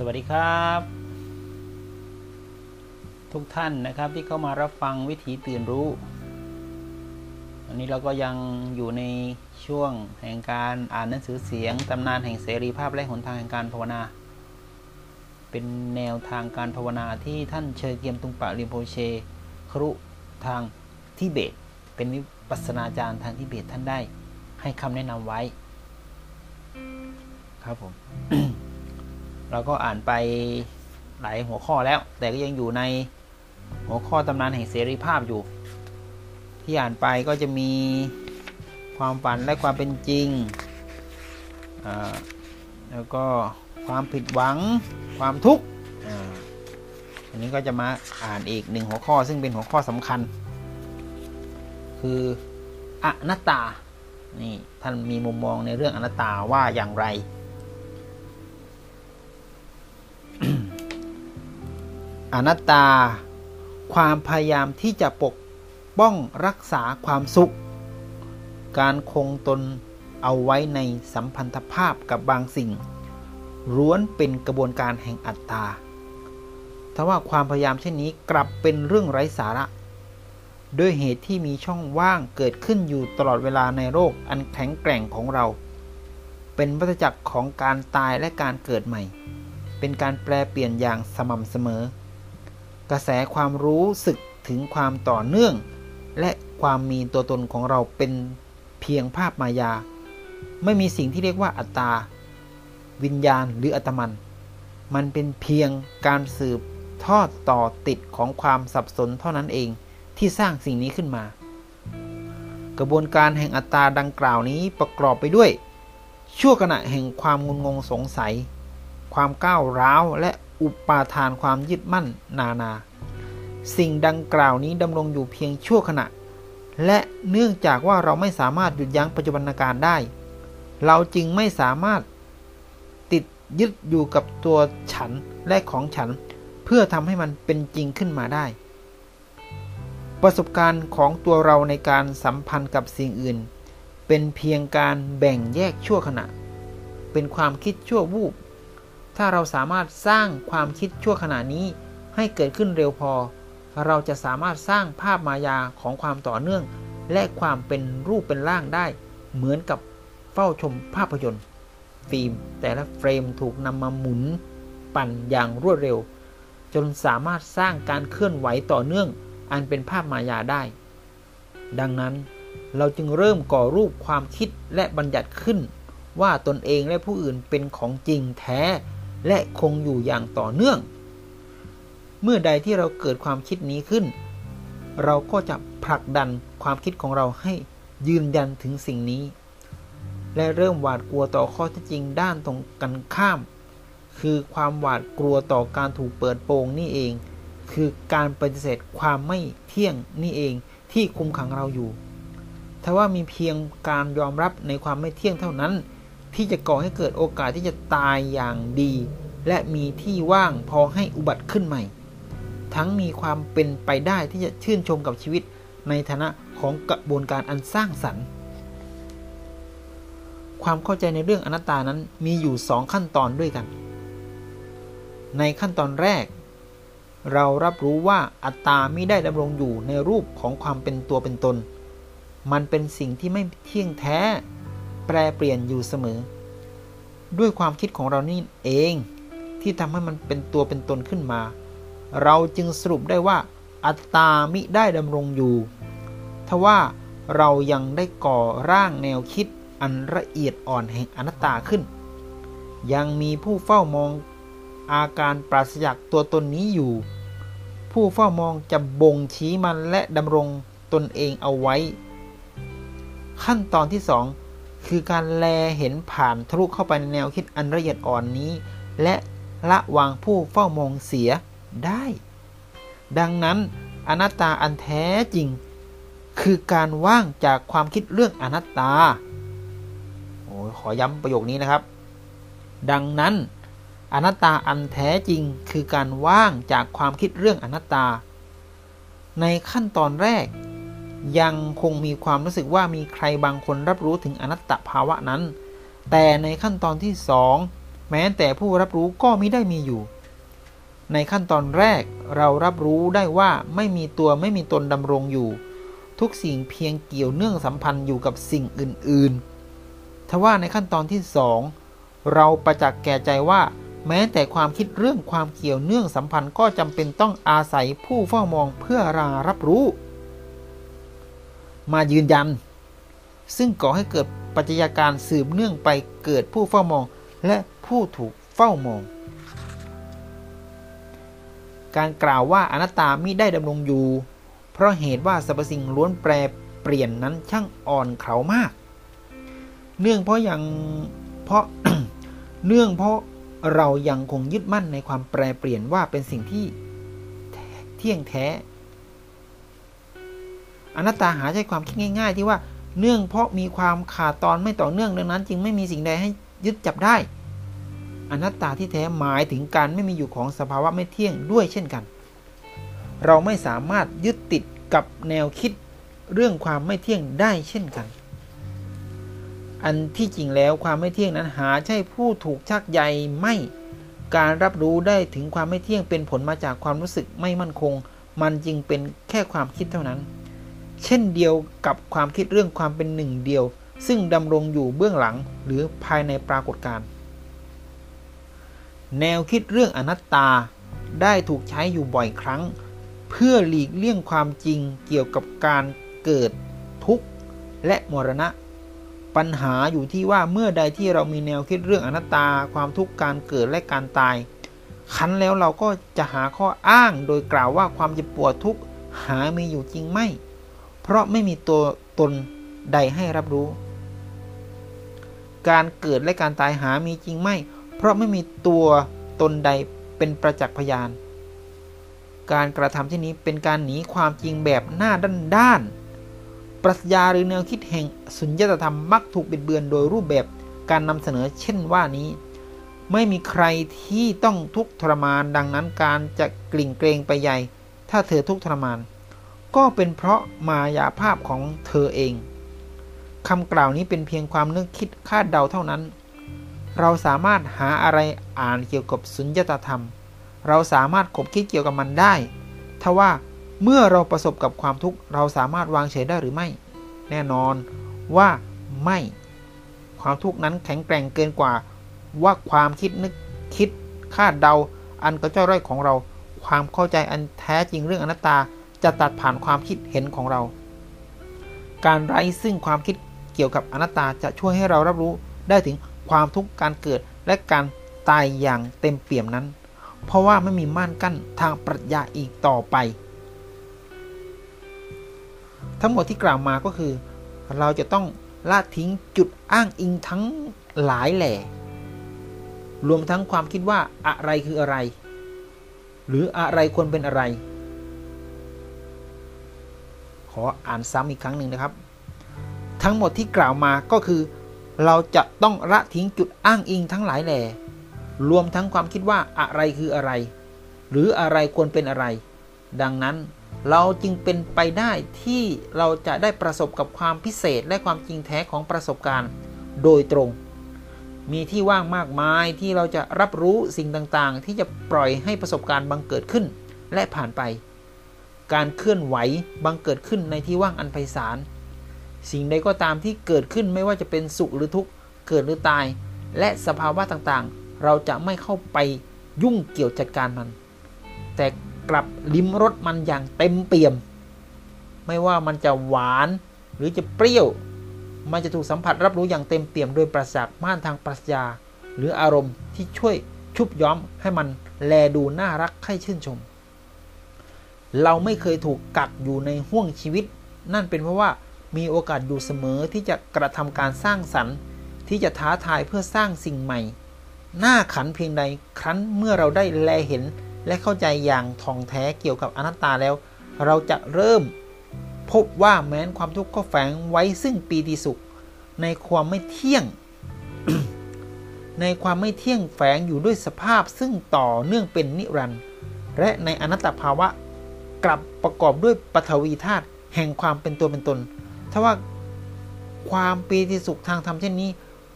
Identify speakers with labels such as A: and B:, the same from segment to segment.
A: สวัสดีครับ ทุกท่านนะครับที่เข้ามารับฟังวิถีตื่นรู้วันนี้เราก็ยังอยู่ในช่วงแห่งการอ่านหนังสือเสียงตำนานแห่งเสรีภาพและหนทางแห่งการภาวนา เป็นแนวทางการภาวนาที่ท่านเชยเกียมตุงปะริมโพเช ครุทางทิเบต เป็นวิปัสนาจารย์ทางทิเบตท่านได้ให้คำแนะนำไว้ ครับผม เราก็อ่านไปหลายหัวข้อแล้ว แต่ก็ยังอยู่ในหัวข้อตำนานแห่งเสรีภาพอยู่ ที่อ่านไปก็จะมีความฝันและความเป็นจริง แล้วก็ความผิดหวังความทุกข์อันนี้ก็จะมาอ่านอีกหนึ่งหัวข้อซึ่งเป็นหัวข้อสำคัญ คืออนัตตา นี่ท่านมีมุมมองในเรื่องอนัตตาว่าอย่างไร อนัตตา ความพยายามที่จะปกป้องรักษาความสุข การคงตนเอาไว้ในสัมพันธภาพกับบางสิ่งร้วนเป็นกระบวนการแห่งอัตตาทว่าความพยายามเช่นนี้กลับเป็นเรื่องไร้สาระ ด้วยเหตุที่มีช่องว่างเกิดขึ้นอยู่ตลอดเวลาในโลกอันแข็งแกร่งของเรา เป็นวัฏจักรของการตายและการเกิดใหม่ เป็นการแปลเปลี่ยนอย่างสม่ำเสมอ กระแสความรู้สึกถึงความต่อเนื่อง และความมีตัวตนของเราเป็นเพียงภาพมายา ไม่มีสิ่งที่เรียกว่าอัตตา วิญญาณหรืออัตมัน มันเป็นเพียงการสืบทอดต่อติดของความสับสนเท่านั้นเองที่สร้างสิ่งนี้ขึ้นมา กระบวนการแห่งอัตตาดังกล่าวนี้ประกอบไปด้วย ชั่วขณะแห่งความงุนงงสงสัย ความก้าวร้าวและอุปาทานความยึดมั่นนานา สิ่งดังกล่าวนี้ดำรงอยู่เพียงชั่วขณะ และเนื่องจากว่าเราไม่สามารถหยุดยั้งปัจจุบันการได้ เราจึงไม่สามารถติดยึดอยู่กับตัวฉันและของฉัน เพื่อทำให้มันเป็นจริงขึ้นมาได้ ประสบการณ์ของตัวเราในการสัมพันธ์กับสิ่งอื่น เป็นเพียงการแบ่งแยกชั่วขณะ เป็นความคิดชั่ววูบ ถ้าเราสามารถสร้างความคิดชั่วขณะนี้ให้เกิดขึ้นเร็วพอ เราจะสามารถสร้างภาพมายาของความต่อเนื่อง และความเป็นรูปเป็นร่างได้ เหมือนกับเฝ้าชมภาพยนตร์ ฟิล์ม แต่ละเฟรมถูกนำมาหมุน ปั่นอย่างรวดเร็ว จนสามารถสร้างการเคลื่อนไหวต่อเนื่อง อันเป็นภาพมายาได้ ดังนั้นเราจึงเริ่มก่อรูปความคิดและบัญญัติขึ้น ว่าตนเองและผู้อื่นเป็นของจริงแท้ และคงอยู่อย่างต่อเนื่อง เมื่อใดที่เราเกิดความคิดนี้ขึ้น เราก็จะผลักดันความคิดของเราให้ยืนยันถึงสิ่งนี้ และเริ่มหวาดกลัวต่อข้อที่จริงด้านตรงกันข้าม คือความหวาดกลัวต่อการถูกเปิดโปงนี่เอง คือการปฏิเสธความไม่เที่ยงนี่เองที่คุมขังเราอยู่ถ้าว่ามีเพียงการยอมรับในความไม่เที่ยงเท่านั้น ที่จะก่อให้เกิดโอกาสที่จะตายอย่างดี และมีที่ว่างพอให้อุบัติขึ้นใหม่ ทั้งมีความเป็นไปได้ที่จะชื่นชมกับชีวิตในฐานะของกระบวนการอันสร้างสรรค์ ความเข้าใจในเรื่องอนัตตานั้นมีอยู่สองขั้นตอนด้วยกัน ในขั้นตอนแรก เรารับรู้ว่าอัตตาไม่ได้ดำรงอยู่ในรูปของความเป็นตัวเป็นตน มันเป็นสิ่งที่ไม่เที่ยงแท้ แปรเปลี่ยนอยู่เสมอ ด้วยความคิดของเรานี่เองที่ทำให้มันเป็นตัวเป็นตนขึ้นมา เราจึงสรุปได้ว่า อัตตามิได้ดำรงอยู่ ทว่าเรายังได้ก่อร่างแนวคิดอันละเอียดอ่อนแห่งอนัตตาขึ้น ยังมีผู้เฝ้ามองอาการปราศจากตัวตนนี้อยู่ ผู้เฝ้ามองจะบ่งชี้มันและดำรงตนเองเอาไว้ ขั้นตอนที่สอง คือการแลเห็นผ่านทะลุเข้าไปในแนวคิดอันละเอียดอ่อนนี้ และละวางผู้เฝ้ามองเสียได้ ดังนั้นอนัตตาอันแท้จริง คือการว่างจากความคิดเรื่องอนัตตาโอ้ขอย้ำประโยคนี้นะครับ ดังนั้นอนัตตาอันแท้จริงคือการว่างจากความคิดเรื่องอนัตตา ในขั้นตอนแรก ยังคงมีความรู้สึกว่ามีใครบางคนรับรู้ถึงอนัตตภาวะนั้น แต่ในขั้นตอนที่สองแม้แต่ผู้รับรู้ก็มิได้มีอยู่ ในขั้นตอนแรกเรารับรู้ได้ว่าไม่มีตัวไม่มีตนดำรงอยู่ ทุกสิ่งเพียงเกี่ยวเนื่องสัมพันธ์อยู่กับสิ่งอื่นๆ ทว่าในขั้นตอนที่สองเราประจักษ์แก่ใจว่าแม้แต่ความคิดเรื่องความเกี่ยวเนื่องสัมพันธ์ก็จำเป็นต้องอาศัยผู้เฝ้ามองเพื่อรารับรู้ มายืนยัน ซึ่งก่อให้เกิดปัจจัยการสืบเนื่องไปเกิดผู้เฝ้ามองและผู้ถูกเฝ้ามอง การกล่าวว่าอนัตตามิได้ดำรงอยู่ เพราะเหตุว่าสรรพสิ่งล้วนแปรเปลี่ยนนั้นช่างอ่อนเขามาก เนื่องเพราะยังเพราะเนื่องเพราะเรายังคงยึดมั่นในความแปรเปลี่ยนว่าเป็นสิ่งที่เที่ยงแท้ อนัตตาหาใช้ความคิดง่าย ๆ ที่ว่าเนื่องเพราะมีความขาดตอนไม่ต่อเนื่องดังนั้น จึงไม่มีสิ่งใดให้ยึดจับได้ อนัตตาที่แท้หมายถึงการไม่มีอยู่ของสภาวะไม่เที่ยงด้วยเช่นกัน เราไม่สามารถยึดติดกับแนวคิดเรื่องความไม่เที่ยงได้เช่นกัน อันที่จริงแล้วความไม่เที่ยงนั้นหาใช่ผู้ถูกชักใยไม่การรับรู้ได้ถึงความไม่เที่ยงเป็นผลมาจากความรู้สึกไม่มั่นคง มันจึงเป็นแค่ความคิดเท่านั้น เช่นเดียวกับความคิดเรื่องความเป็นหนึ่งเดียว ซึ่งดำรงอยู่เบื้องหลังหรือภายในปรากฏการณ์แนวคิดเรื่องอนัตตาได้ถูกใช้อยู่บ่อยครั้ง เพื่อหลีกเลี่ยงความจริงเกี่ยวกับการเกิดทุกข์และมรณะ ปัญหาอยู่ที่ว่าเมื่อใดที่เรามีแนวคิดเรื่องอนัตตา ความทุกข์การเกิดและการตาย คันแล้วเราก็จะหาข้ออ้างโดยกล่าวว่าความเจ็บปวดทุกข์หามีอยู่จริงไม่ เพราะไม่มีตัวตนใดให้รับรู้ การเกิดและการตายหามีจริงไม่ เพราะไม่มีตัวตนใดเป็นประจักษ์พยาน การกระทำเช่นนี้เป็นการหนีความจริงแบบหน้าด้านด้าน ปรัชญาหรือแนวคิดแห่งสุญญตธรรมมักถูกบิดเบือนโดยรูปแบบการนำเสนอเช่นว่านี้ไม่มีใครที่ต้องทุกข์ทรมานดังนั้นการจะกลิ่งเกรงไปใหญ่ ถ้าเธอทุกข์ทรมาน ก็เป็นเพราะมายาภาพของเธอเองคำกล่าวนี้เป็นเพียงความนึกคิดคาดเดาเท่านั้น เราสามารถหาอะไรอ่านเกี่ยวกับสุญญตาธรรม เราสามารถคบคิดเกี่ยวกับมันได้ทว่าเมื่อเราประสบกับความทุกข์เราสามารถวางเฉยได้หรือไม่ แน่นอนว่าไม่ ความทุกข์นั้นแข็งแกร่งเกินกว่า ว่าความคิดนึกคิดคาดเดา อันกระจ้อยร่อยของเรา ความเข้าใจอันแท้จริงเรื่องอนัตตา จะตัดผ่านความคิดเห็นของเรา การไร้ซึ่งความคิดเกี่ยวกับอนัตตาจะช่วยให้เรารับรู้ได้ถึงความทุกข์การเกิดและการตายอย่างเต็มเปี่ยมนั้น เพราะว่าไม่มีม่านกั้นทางปรัชญาอีกต่อไป ทั้งหมดที่กล่าวมาก็คือ เราจะต้องละทิ้งจุดอ้างอิงทั้งหลายแหล่ รวมทั้งความคิดว่าอะไรคืออะไร หรืออะไรควรเป็นอะไร ออ่านซ้ำอีกครั้งหนึ่งนะครับ ทั้งหมดที่กล่าวมาก็คือ เราจะต้องละทิ้งจุดอ้างอิงทั้งหลายแหล่รวมทั้งความคิดว่าอะไรคืออะไร หรืออะไรควรเป็นอะไร ดังนั้นเราจึงเป็นไปได้ที่เราจะได้ประสบกับความพิเศษและความจริงแท้ของประสบการณ์ โดยตรง มีที่ว่างมากมายที่เราจะรับรู้สิ่งต่างๆ ที่จะปล่อยให้ประสบการณ์บังเกิดขึ้น และผ่านไป การเคลื่อนไหวบังเกิดขึ้นในที่ว่างอันไพศาล สิ่งใดก็ตามที่เกิดขึ้นไม่ว่าจะเป็นสุขหรือทุกข์ เกิดหรือตาย และสภาวะต่างๆ เราจะไม่เข้าไปยุ่งเกี่ยวจัดการมัน แต่กลับลิ้มรสมันอย่างเต็มเปี่ยม ไม่ว่ามันจะหวานหรือจะเปรี้ยว มันจะถูกสัมผัสรับรู้อย่างเต็มเปี่ยมโดยประสาทม่านทางปรัชญา หรืออารมณ์ที่ช่วยชุบย้อมให้มันแลดูน่ารักใคร่ชื่นชม เราไม่เคยถูกกักอยู่ในห่วงชีวิต นั่นเป็นเพราะว่ามีโอกาสอยู่เสมอที่จะกระทำการสร้างสรรค์ ที่จะท้าทายเพื่อสร้างสิ่งใหม่ หน้าขันเพียงใดครั้นเมื่อเราได้แลเห็นและเข้าใจอย่างท่องแท้เกี่ยวกับอนัตตาแล้ว เราจะเริ่มพบว่าแม้นความทุกข์ก็แฝงไว้ซึ่งปีติสุข ในความไม่เที่ยง ในความไม่เที่ยงแฝงอยู่ด้วยสภาพซึ่งต่อเนื่องเป็นนิรันดร์และในอนัตตภาวะ กลับประกอบด้วยปฐวีธาตุแห่งความเป็นตัวเป็นตนถ้าว่าความปีติสุขทางธรรมเช่นนี้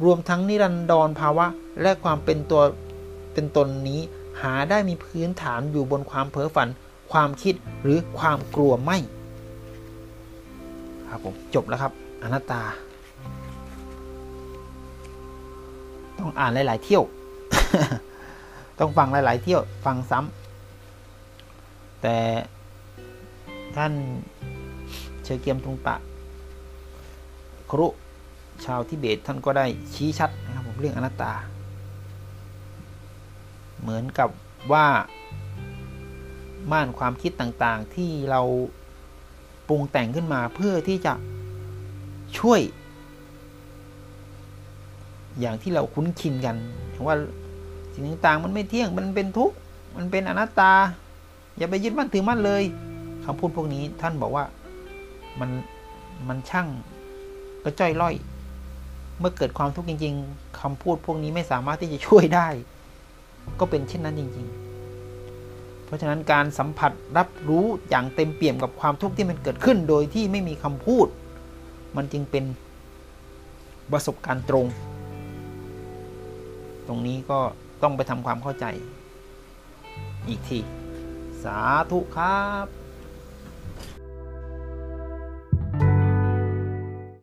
A: รวมทั้งนิรันดรภาวะ และความเป็นตัวเป็นตนนี้ หาได้มีพื้นฐานอยู่บนความเพ้อฝัน ความคิดหรือความกลัวไม่ ครับผมจบแล้วครับอนัตตา ต้องอ่านหลาย ๆ เที่ยว ต้องฟังหลาย ๆ เที่ยว ฟังซ้ำแต่ ท่านเชเกียมตุงปะ ครุชาวทิเบตท่านก็ได้ชี้ชัดนะครับผมเรื่องอนัตตา เหมือนกับว่าม่านความคิดต่างๆที่เราปรุงแต่งขึ้นมาเพื่อที่จะช่วย อย่างที่เราคุ้นชินกันว่าสิ่งต่างๆมันไม่เที่ยงมันเป็นทุกข์มันเป็นอนัตตา อย่าไปยึดมั่นถือมั่นเลย คำพูดพวกนี้ท่านบอกว่ามันมันช่างกระจ้อยล่อย เมื่อเกิดความทุกข์จริง ๆคำพูดพวกนี้ไม่สามารถที่จะช่วยได้ ก็เป็นเช่นนั้นจริง ๆ เพราะฉะนั้นการสัมผัสรับรู้อย่างเต็มเปี่ยมกับความทุกข์ที่มันเกิดขึ้น โดยที่ไม่มีคำพูด มันจึงเป็นประสบการณ์ตรง ตรงนี้ก็ต้องไปทำความเข้าใจ อีกที สาธุครับ